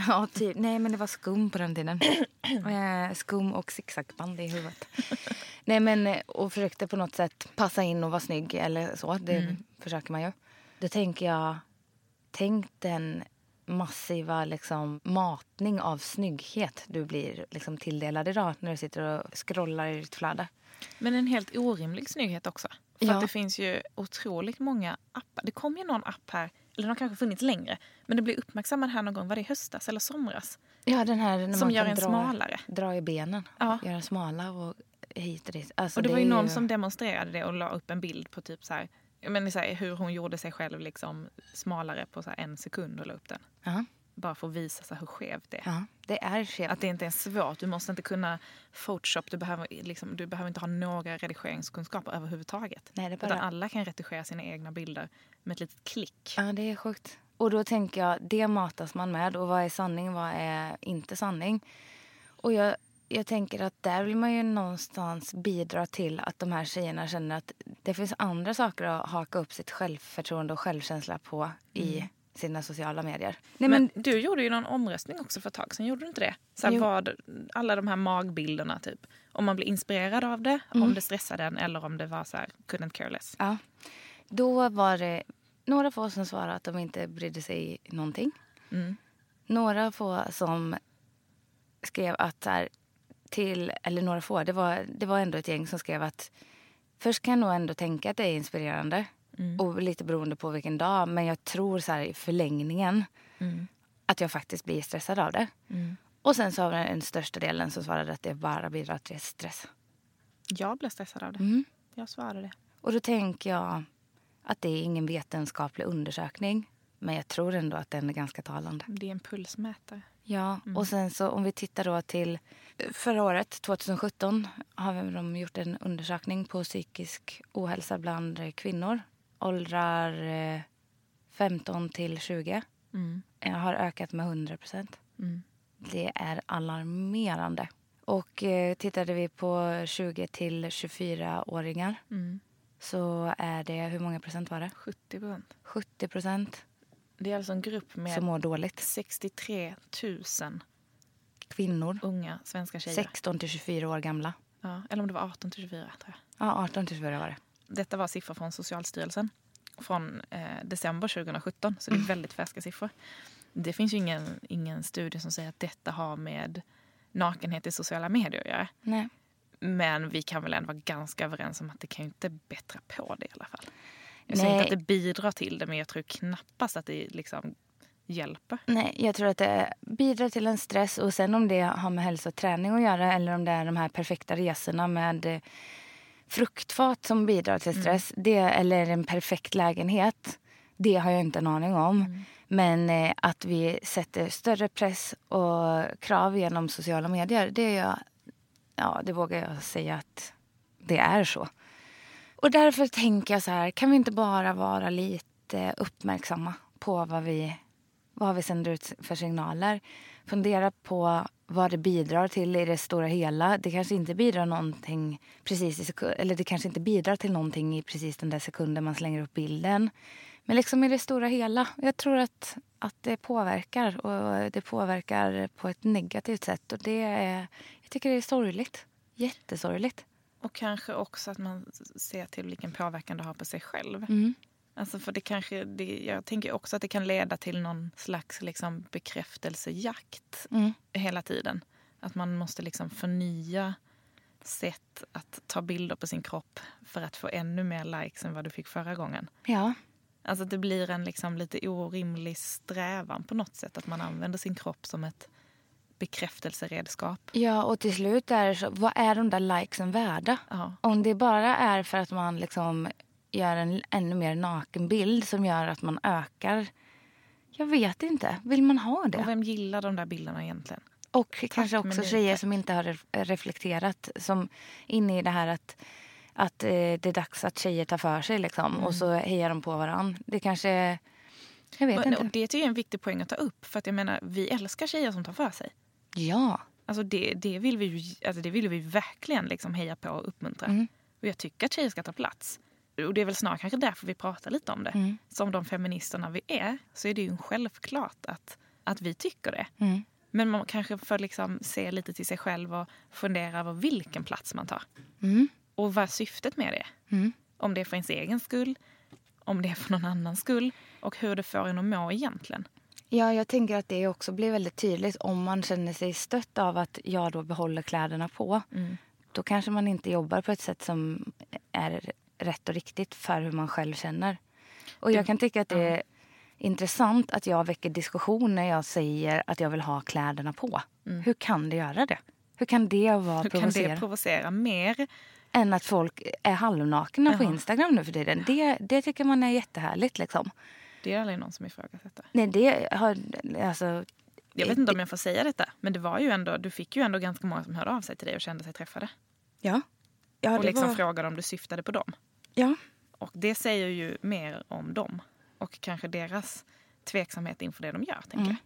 Ja, typ. Nej, men det var skum på den tiden. *clears throat* Eh, skum och zigzagband i huvudet. Nej, men eh, och försökte på något sätt passa in och vara snygg eller så. Det försöker man ju. Då tänker jag, tänk den massiva liksom, matning av snygghet du blir liksom, tilldelad idag när du sitter och scrollar i ditt flöde. Men en helt orimlig snygghet också. För Ja. att det finns ju otroligt många appar. Det kom ju någon app här, eller den har kanske funnits längre. Men det blev uppmärksammad här någon gång, var det i höstas eller somras? Ja, den här när Som man gör en dra, smalare. dra i benen. Ja. Göra smala och hit och dit. Alltså, Och det, var är ju någon som demonstrerade det och la upp en bild på typ så här, menar så här, hur hon gjorde sig själv liksom smalare på så en sekund och la upp den. Ja, Bara för att visa så hur skevt det är. ja, det är skevt. Att det inte är svårt. Du måste inte kunna Photoshop. Du behöver, liksom, du behöver inte ha några redigeringskunskaper överhuvudtaget. Nej, det bara- Utan alla kan redigera sina egna bilder med ett litet klick. Ja, det är sjukt. Och då tänker jag, det matas man med. Och vad är sanning, vad är inte sanning? Och jag, jag tänker att där vill man ju någonstans bidra till att de här tjejerna känner att det finns andra saker att haka upp sitt självförtroende och självkänsla på i sina sociala medier. Nej, Men, men, du gjorde ju någon omröstning också för ett tag sedan. Gjorde du inte det? Så vad, alla de här magbilderna typ. Om man blir inspirerad av det, Mm. om det stressade en eller om det var så här, couldn't care less. ja, då var det några få som svarade att de inte brydde sig någonting. Mm. Några få som skrev att så här, till, eller några få, det var, det var ändå ett gäng som skrev att först kan jag nog ändå tänka att det är inspirerande och lite beroende på vilken dag, men jag tror så här i förlängningen att jag faktiskt blir stressad av det. Och sen så har vi den största delen som svarade att det bara bidrar till stress. Jag blev stressad av det. Mm. Jag svarade det. Och då tänker jag att det är ingen vetenskaplig undersökning, men jag tror ändå att den är ganska talande. Det är en pulsmätare. Ja, och sen så om vi tittar då till förra året, 2017, har de gjort en undersökning på psykisk ohälsa bland eh, kvinnor. Åldrar eh, 15 till 20 Mm. eh, har ökat med 100 procent. Mm. Det är alarmerande. Och eh, tittade vi på 20 till 24-åringar Mm. så är det, hur många procent var det? 70 procent. 70 procent Det är alltså en grupp med som mår dåligt. 63 000 Kvinnor, unga svenska tjejer. 16 till 24 år gamla. Ja, eller om det var 18 till 24 tror jag. Ja, 18 till 24 var det. Detta var siffror från Socialstyrelsen. från eh, december 2017, så det är Mm. väldigt färska siffror. Det finns ju ingen, ingen studie som säger att detta har med nakenhet i sociala medier att göra. Nej. Men vi kan väl ändå vara ganska överens om att det kan ju inte bättra på det i alla fall. Jag säger inte att det bidrar till det, men jag tror knappast att det liksom hjälper. Nej, jag tror att det bidrar till en stress. Och sen om det har med hälsa och träning att göra eller om det är de här perfekta resorna med eh, fruktfat som bidrar till stress det, eller en perfekt lägenhet, det har jag inte en aning om. Men eh, att vi sätter större press och krav genom sociala medier, det, är jag, ja, det vågar jag säga att det är så. Och därför tänker jag så här, kan vi inte bara vara lite uppmärksamma på vad vi, vad vi sänder ut för signaler? Fundera på vad det bidrar till i det stora hela. Det kanske inte bidrar någonting precis i sekund, eller det kanske inte bidrar till någonting i precis den där sekunden man slänger upp bilden. Men liksom i det stora hela. Jag tror att, att det påverkar och det påverkar på ett negativt sätt. Och det är, jag tycker det är sorgligt. Jättesorgligt. Och kanske också att man ser till vilken påverkan det har på sig själv. Mm. Alltså för det kanske, det, jag tänker också att det kan leda till någon slags liksom bekräftelsejakt Mm. hela tiden. Att man måste liksom förnya sätt att ta bilder på sin kropp för att få ännu mer likes än vad du fick förra gången. Ja. Alltså det blir en liksom lite orimlig strävan på något sätt. Att man använder sin kropp som ett bekräftelseredskap. Ja, och till slut är det så, vad är de där likesen värda? Ja. Om det bara är för att man liksom gör en ännu mer naken bild som gör att man ökar. Jag vet inte. Vill man ha Och det? vem gillar de där bilderna egentligen? Och kanske men också nej, tjejer tack. som inte har re- reflekterat. Som inne i det här att, att eh, det är dags att tjejer tar för sig. Liksom, Och så hejar de på varann. Det kanske... Jag vet Och, inte. och det tycker jag är en viktig poäng att ta upp. För att jag menar, vi älskar tjejer som tar för sig. Ja. Alltså det, det, vill vi ju, alltså det vill vi verkligen liksom heja på och uppmuntra. Mm. Och jag tycker att tjejer ska ta plats. Och det är väl snarare kanske därför vi pratar lite om det. Mm. Som de feministerna vi är så är det ju självklart att, att vi tycker det. Mm. Men man kanske får liksom se lite till sig själv och fundera över vilken plats man tar. Mm. Och vad syftet med det är. Mm. Om det är för ens egen skull, om det är för någon annans skull och hur det får en att må egentligen. Ja, jag tänker att det också blir väldigt tydligt om man känner sig stött av att jag då behåller kläderna på. Mm. Då kanske man inte jobbar på ett sätt som är rätt och riktigt för hur man själv känner. Och jag kan tycka att det är intressant att jag väcker diskussion när jag säger att jag vill ha kläderna på. Hur kan det göra det? Hur kan det vara Mm. Hur kan provocerande? det provocera mer? än att folk är halvnakna på Jaha. Instagram nu för tiden. Det, det tycker man är jättehärligt. Liksom. Det är aldrig någon som ifrågasätter. Nej, det har... Alltså, Jag vet inte om jag får säga detta, men det var ju ändå, du fick ju ändå ganska många som hörde av sig till dig och kände sig träffade. Ja. ja och liksom var- frågade om du syftade på dem. Ja. Och det säger ju mer om dem och kanske deras tveksamhet inför det de gör. Tänker jag.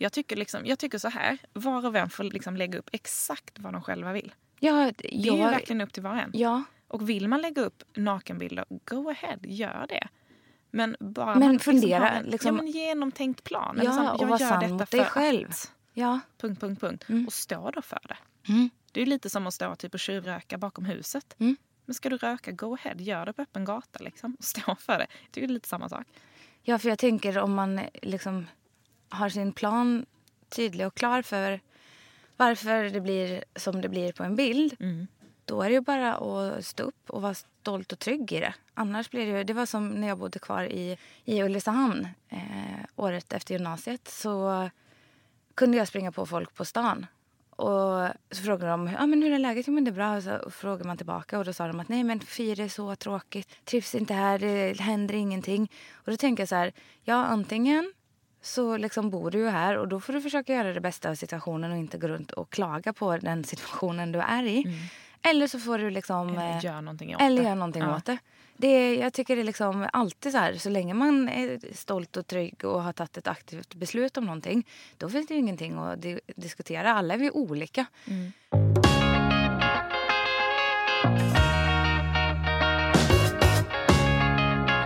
Jag, tycker liksom, jag tycker så här, var och en får liksom lägga upp exakt vad de själva vill. Ja, Det är ju jag, verkligen upp till var och en. ja, Och vill man lägga upp nakenbilder, go ahead, gör det. Men bara Men man fundera, har en liksom- ja, men genomtänkt plan. Ja, Eller så, och jag var gör sann detta mot dig själv. att- ja. Punkt, punkt, punkt. Och stå då för det. Mm. Det är ju lite som att stå typ och tjuvröka bakom huset. Mm. Men ska du röka, go ahead. Gör det på öppen gata. Liksom. *laughs* Stå för det. Jag tycker det är lite samma sak. Ja, för jag tänker om man liksom har sin plan tydlig och klar för varför det blir som det blir på en bild. Då är det ju bara att stå upp och vara stolt och trygg i det. Annars blir det ju, det var som när jag bodde kvar i, i Ulricehamn eh, året efter gymnasiet. Så kunde jag springa på folk på stan. Och så frågade de ah, men hur är läget. Ja, men det är bra. Och så frågar man tillbaka och då sa de att nej men fyra är så tråkigt. Trivs inte här, det händer ingenting. Och då tänker jag så här, ja antingen så liksom bor du ju här och då får du försöka göra det bästa av situationen och inte gå runt och klaga på den *laughs* situationen du är i. Mm. Eller så får du liksom... Eller eh, gör någonting åt eller det. gör någonting Ja. åt det. det jag tycker det är liksom alltid så här, så länge man är stolt och trygg och har tagit ett aktivt beslut om någonting, då finns det ju ingenting att di- diskutera. Alla är vi olika.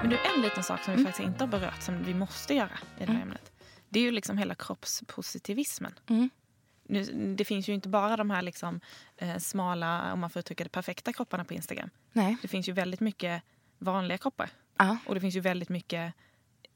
Men du, en liten sak som vi faktiskt inte har berört som vi måste göra i det här ämnet. Det är ju liksom hela kroppspositivismen. Mm. Nu, det finns ju inte bara de här liksom, eh, smala, om man får uttrycka det, perfekta kropparna på Instagram. Nej. Det finns ju väldigt mycket vanliga kroppar Ja. Och det finns ju väldigt mycket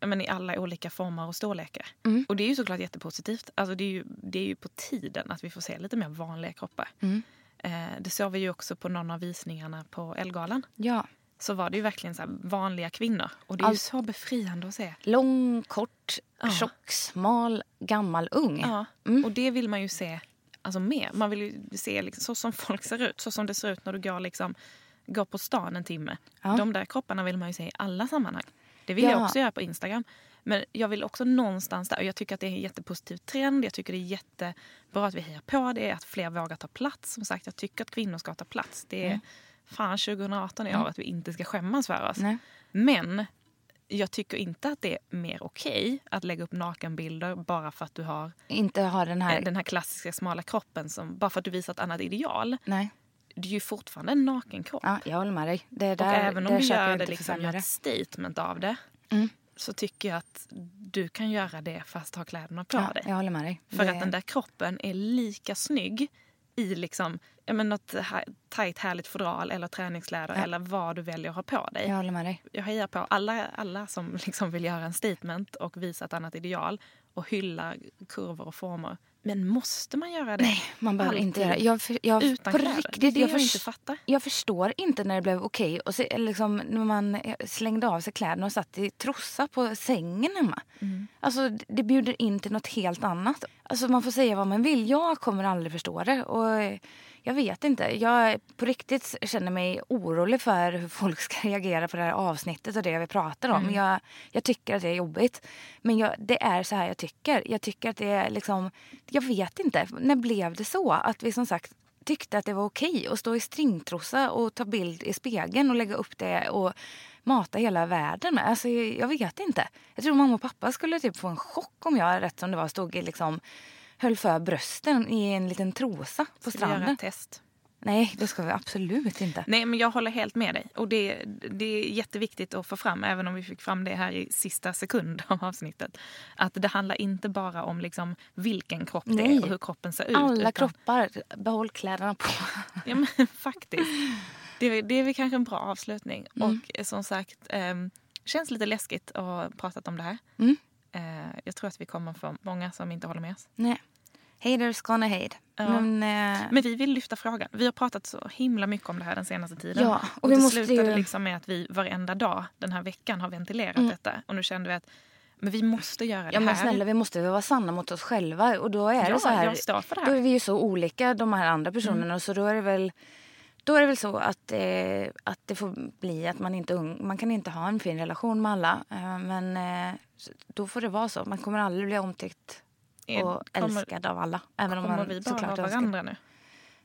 men i alla olika former och storlekar. Mm. Och det är ju såklart jättepositivt. Alltså det, är ju, det är ju på tiden att vi får se lite mer vanliga kroppar. Mm. Eh, det såg vi ju också på någon av visningarna på Elgalan. Ja. Så var det ju verkligen så vanliga kvinnor. Och det är ju Allt- så befriande att se. Lång, kort, Ja. tjock, smal, gammal, ung. Ja, Mm. och det vill man ju se alltså, mer. Man vill ju se liksom, så som folk ser ut. Så som det ser ut när du går, liksom, går på stan en timme. Ja. De där kropparna vill man ju se i alla sammanhang. Det vill jag Ja. också göra på Instagram. Men jag vill också någonstans där. Och jag tycker att det är en jättepositiv trend. Jag tycker det är jättebra att vi hejar på det. Att fler vågar ta plats. Som sagt, jag tycker att kvinnor ska ta plats. Det är Mm. Fan 2018 i år att vi inte ska skämmas för oss. Nej. Men jag tycker inte att det är mer okej att lägga upp nakenbilder bara för att du har Inte ha den här... Eh, den här klassiska smala kroppen som bara för att du visar ett annat ideal. Nej. Det är ju fortfarande en naken kropp. Ja, jag håller med dig. Det där, och även om du gör det liksom, gör ett statement av det Mm. så tycker jag att du kan göra det fast ha kläderna på Ja, dig. jag håller med dig. För Det- att den där kroppen är lika snygg i liksom, men något tajt härligt fodral eller träningskläder Ja. eller vad du väljer att ha på dig. Jag håller med dig. Jag hejar på alla, alla som *laughs* liksom vill göra en statement och visa ett annat ideal och hylla kurvor och former. Men måste man göra det? Nej, man behöver inte Alltid? göra jag, för, jag, Utan på kläder? riktigt, det det jag, förs- inte fattar. Jag förstår inte när det blev okej. Och se, liksom, när man slängde av sig kläderna och satt i trossa på sängen hemma. Mm. Alltså, det bjuder in till något helt annat. Alltså, man får säga vad man vill. Jag kommer aldrig förstå det. Och eh, jag vet inte. Jag på riktigt känner mig orolig för hur folk ska reagera på det här avsnittet och det vi pratar om. Jag, jag tycker att det är jobbigt. Men jag, det är så här jag tycker. Jag tycker att det är liksom... Jag vet inte. När blev det så? Att vi som sagt tyckte att det var okej att stå i stringtrosa och ta bild i spegeln och lägga upp det och mata hela världen med. Alltså, jag vet inte. Jag tror mamma och pappa skulle typ få en chock om jag rätt som det var stod i liksom höll för brösten i en liten trosa på Ska göra stranden. ett test? Nej, det ska vi absolut inte. Nej, men jag håller helt med dig. Och det, det är jätteviktigt att få fram, även om vi fick fram det här i sista sekund av avsnittet. Att det handlar inte bara om liksom vilken kropp det Nej. är och hur kroppen ser ut. Alla utan- kroppar, behåll kläderna på. Ja, men *laughs* faktiskt. Det är, det är väl kanske en bra avslutning. Mm. Och eh, som sagt, eh, känns lite läskigt att ha pratat om det här. Mm. Eh, jag tror att vi kommer få många som inte håller med oss. Nej. Haters gonna hate. Ja. Men, eh, Men vi vill lyfta frågan. Vi har pratat så himla mycket om det här den senaste tiden. Ja, och och vi det måste slutade ju- liksom med att vi varenda dag den här veckan har ventilerat Mm. detta. Och nu kände vi att men vi måste göra det ja, här. men snälla, vi måste vara sanna mot oss själva. Och då är ja, det så här. jag står för det Då är här. vi ju så olika, de här andra personerna. Mm. Så då är det väl, då är det väl så att, eh, att det får bli att man inte ung, man kan inte ha en fin relation med alla. Eh, men eh, då får det vara så. Man kommer aldrig bli omtyckt och kommer- älskad av alla. Även om man vi bara såklart ha önskar. varandra nu?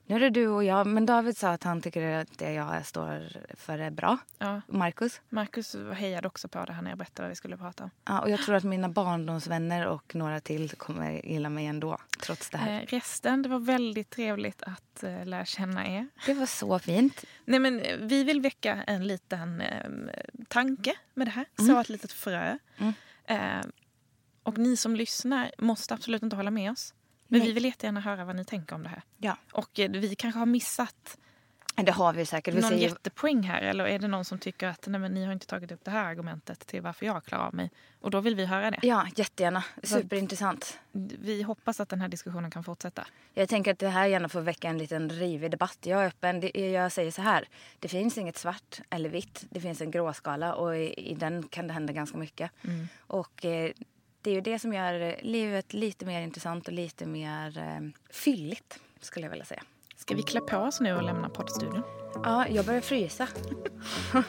Nu är det du och jag. Men David sa att han tycker att det jag står för är bra. Ja. Marcus. Marcus hejade också på det här när jag berättade vad vi skulle prata om. Ja, och jag tror att mina barndomsvänner och några till kommer gilla mig ändå. Trots det här. Eh, resten, det var väldigt trevligt att eh, lära känna er. Det var så fint. Nej, men, eh, vi vill väcka en liten eh, tanke med det här. Mm. Så ett litet frö. Mm. Eh, och ni som lyssnar måste absolut inte hålla med oss. Men Nej. vi vill jättegärna höra vad ni tänker om det här. Ja. Och eh, vi kanske har missat Det har vi säkert. Vi någon säger, jättepoäng här. Eller är det någon som tycker att nej, men ni har inte tagit upp det här argumentet till varför jag klarar av mig. Och då vill vi höra det. Ja, jättegärna. Superintressant. Vi hoppas att den här diskussionen kan fortsätta. Jag tänker att det här gärna får väcka en liten rivig debatt. Jag är öppen. Jag säger så här. Det finns inget svart eller vitt. Det finns en gråskala och i, i den kan det hända ganska mycket. Mm. Och eh, det är ju det som gör livet lite mer intressant och lite mer eh, fylligt skulle jag vilja säga. Ska vi klä på oss nu och lämna poddstudion? Ja, jag börjar frysa. *laughs*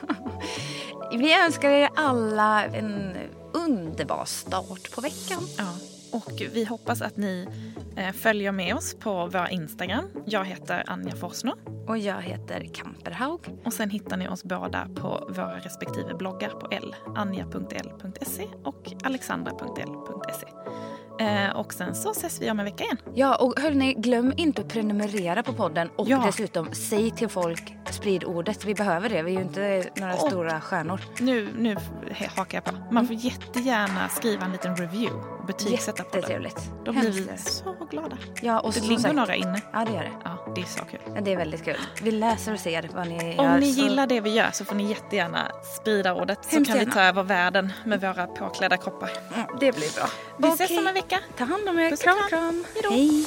Vi önskar er alla en underbar start på veckan. Ja, och vi hoppas att ni eh, följer med oss på vår Instagram. Jag heter Anja Forsner. Och jag heter Kamperhaug. Och sen hittar ni oss båda på våra respektive bloggar på L. Anja.l.se och alexandra.l.se. Eh, och sen så ses vi om en vecka igen. Ja, och hörni, glöm inte att prenumerera på podden och Ja. dessutom säg till folk sprid ordet. Vi behöver det. Vi är ju inte några Och- stora stjärnor. Nu, nu hakar jag på. Man får jättegärna skriva en liten review betygsätta på den. Jättetrevligt. Då blir vi så glada. Ja, och Det ligger sagt- några inne. Ja, det gör det. Ja, det är så kul. Ja, Det är väldigt kul. Vi läser och ser vad ni Om gör. ni så- gillar det vi gör så får ni jättegärna sprida ordet så Hemskt kan vi gärna. ta över världen med våra påklädda kroppar. Mm, Det blir bra. Vi ses Okej. om en vecka. Ta hand om er. Puss Kram, kram. kram. Hej.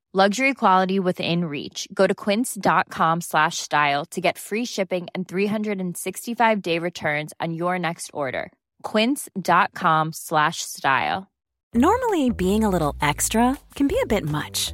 Luxury quality within reach. Go to quince.com slash style to get free shipping and 365 day returns on your next order. Quince.com slash style. Normally, being a little extra can be a bit much,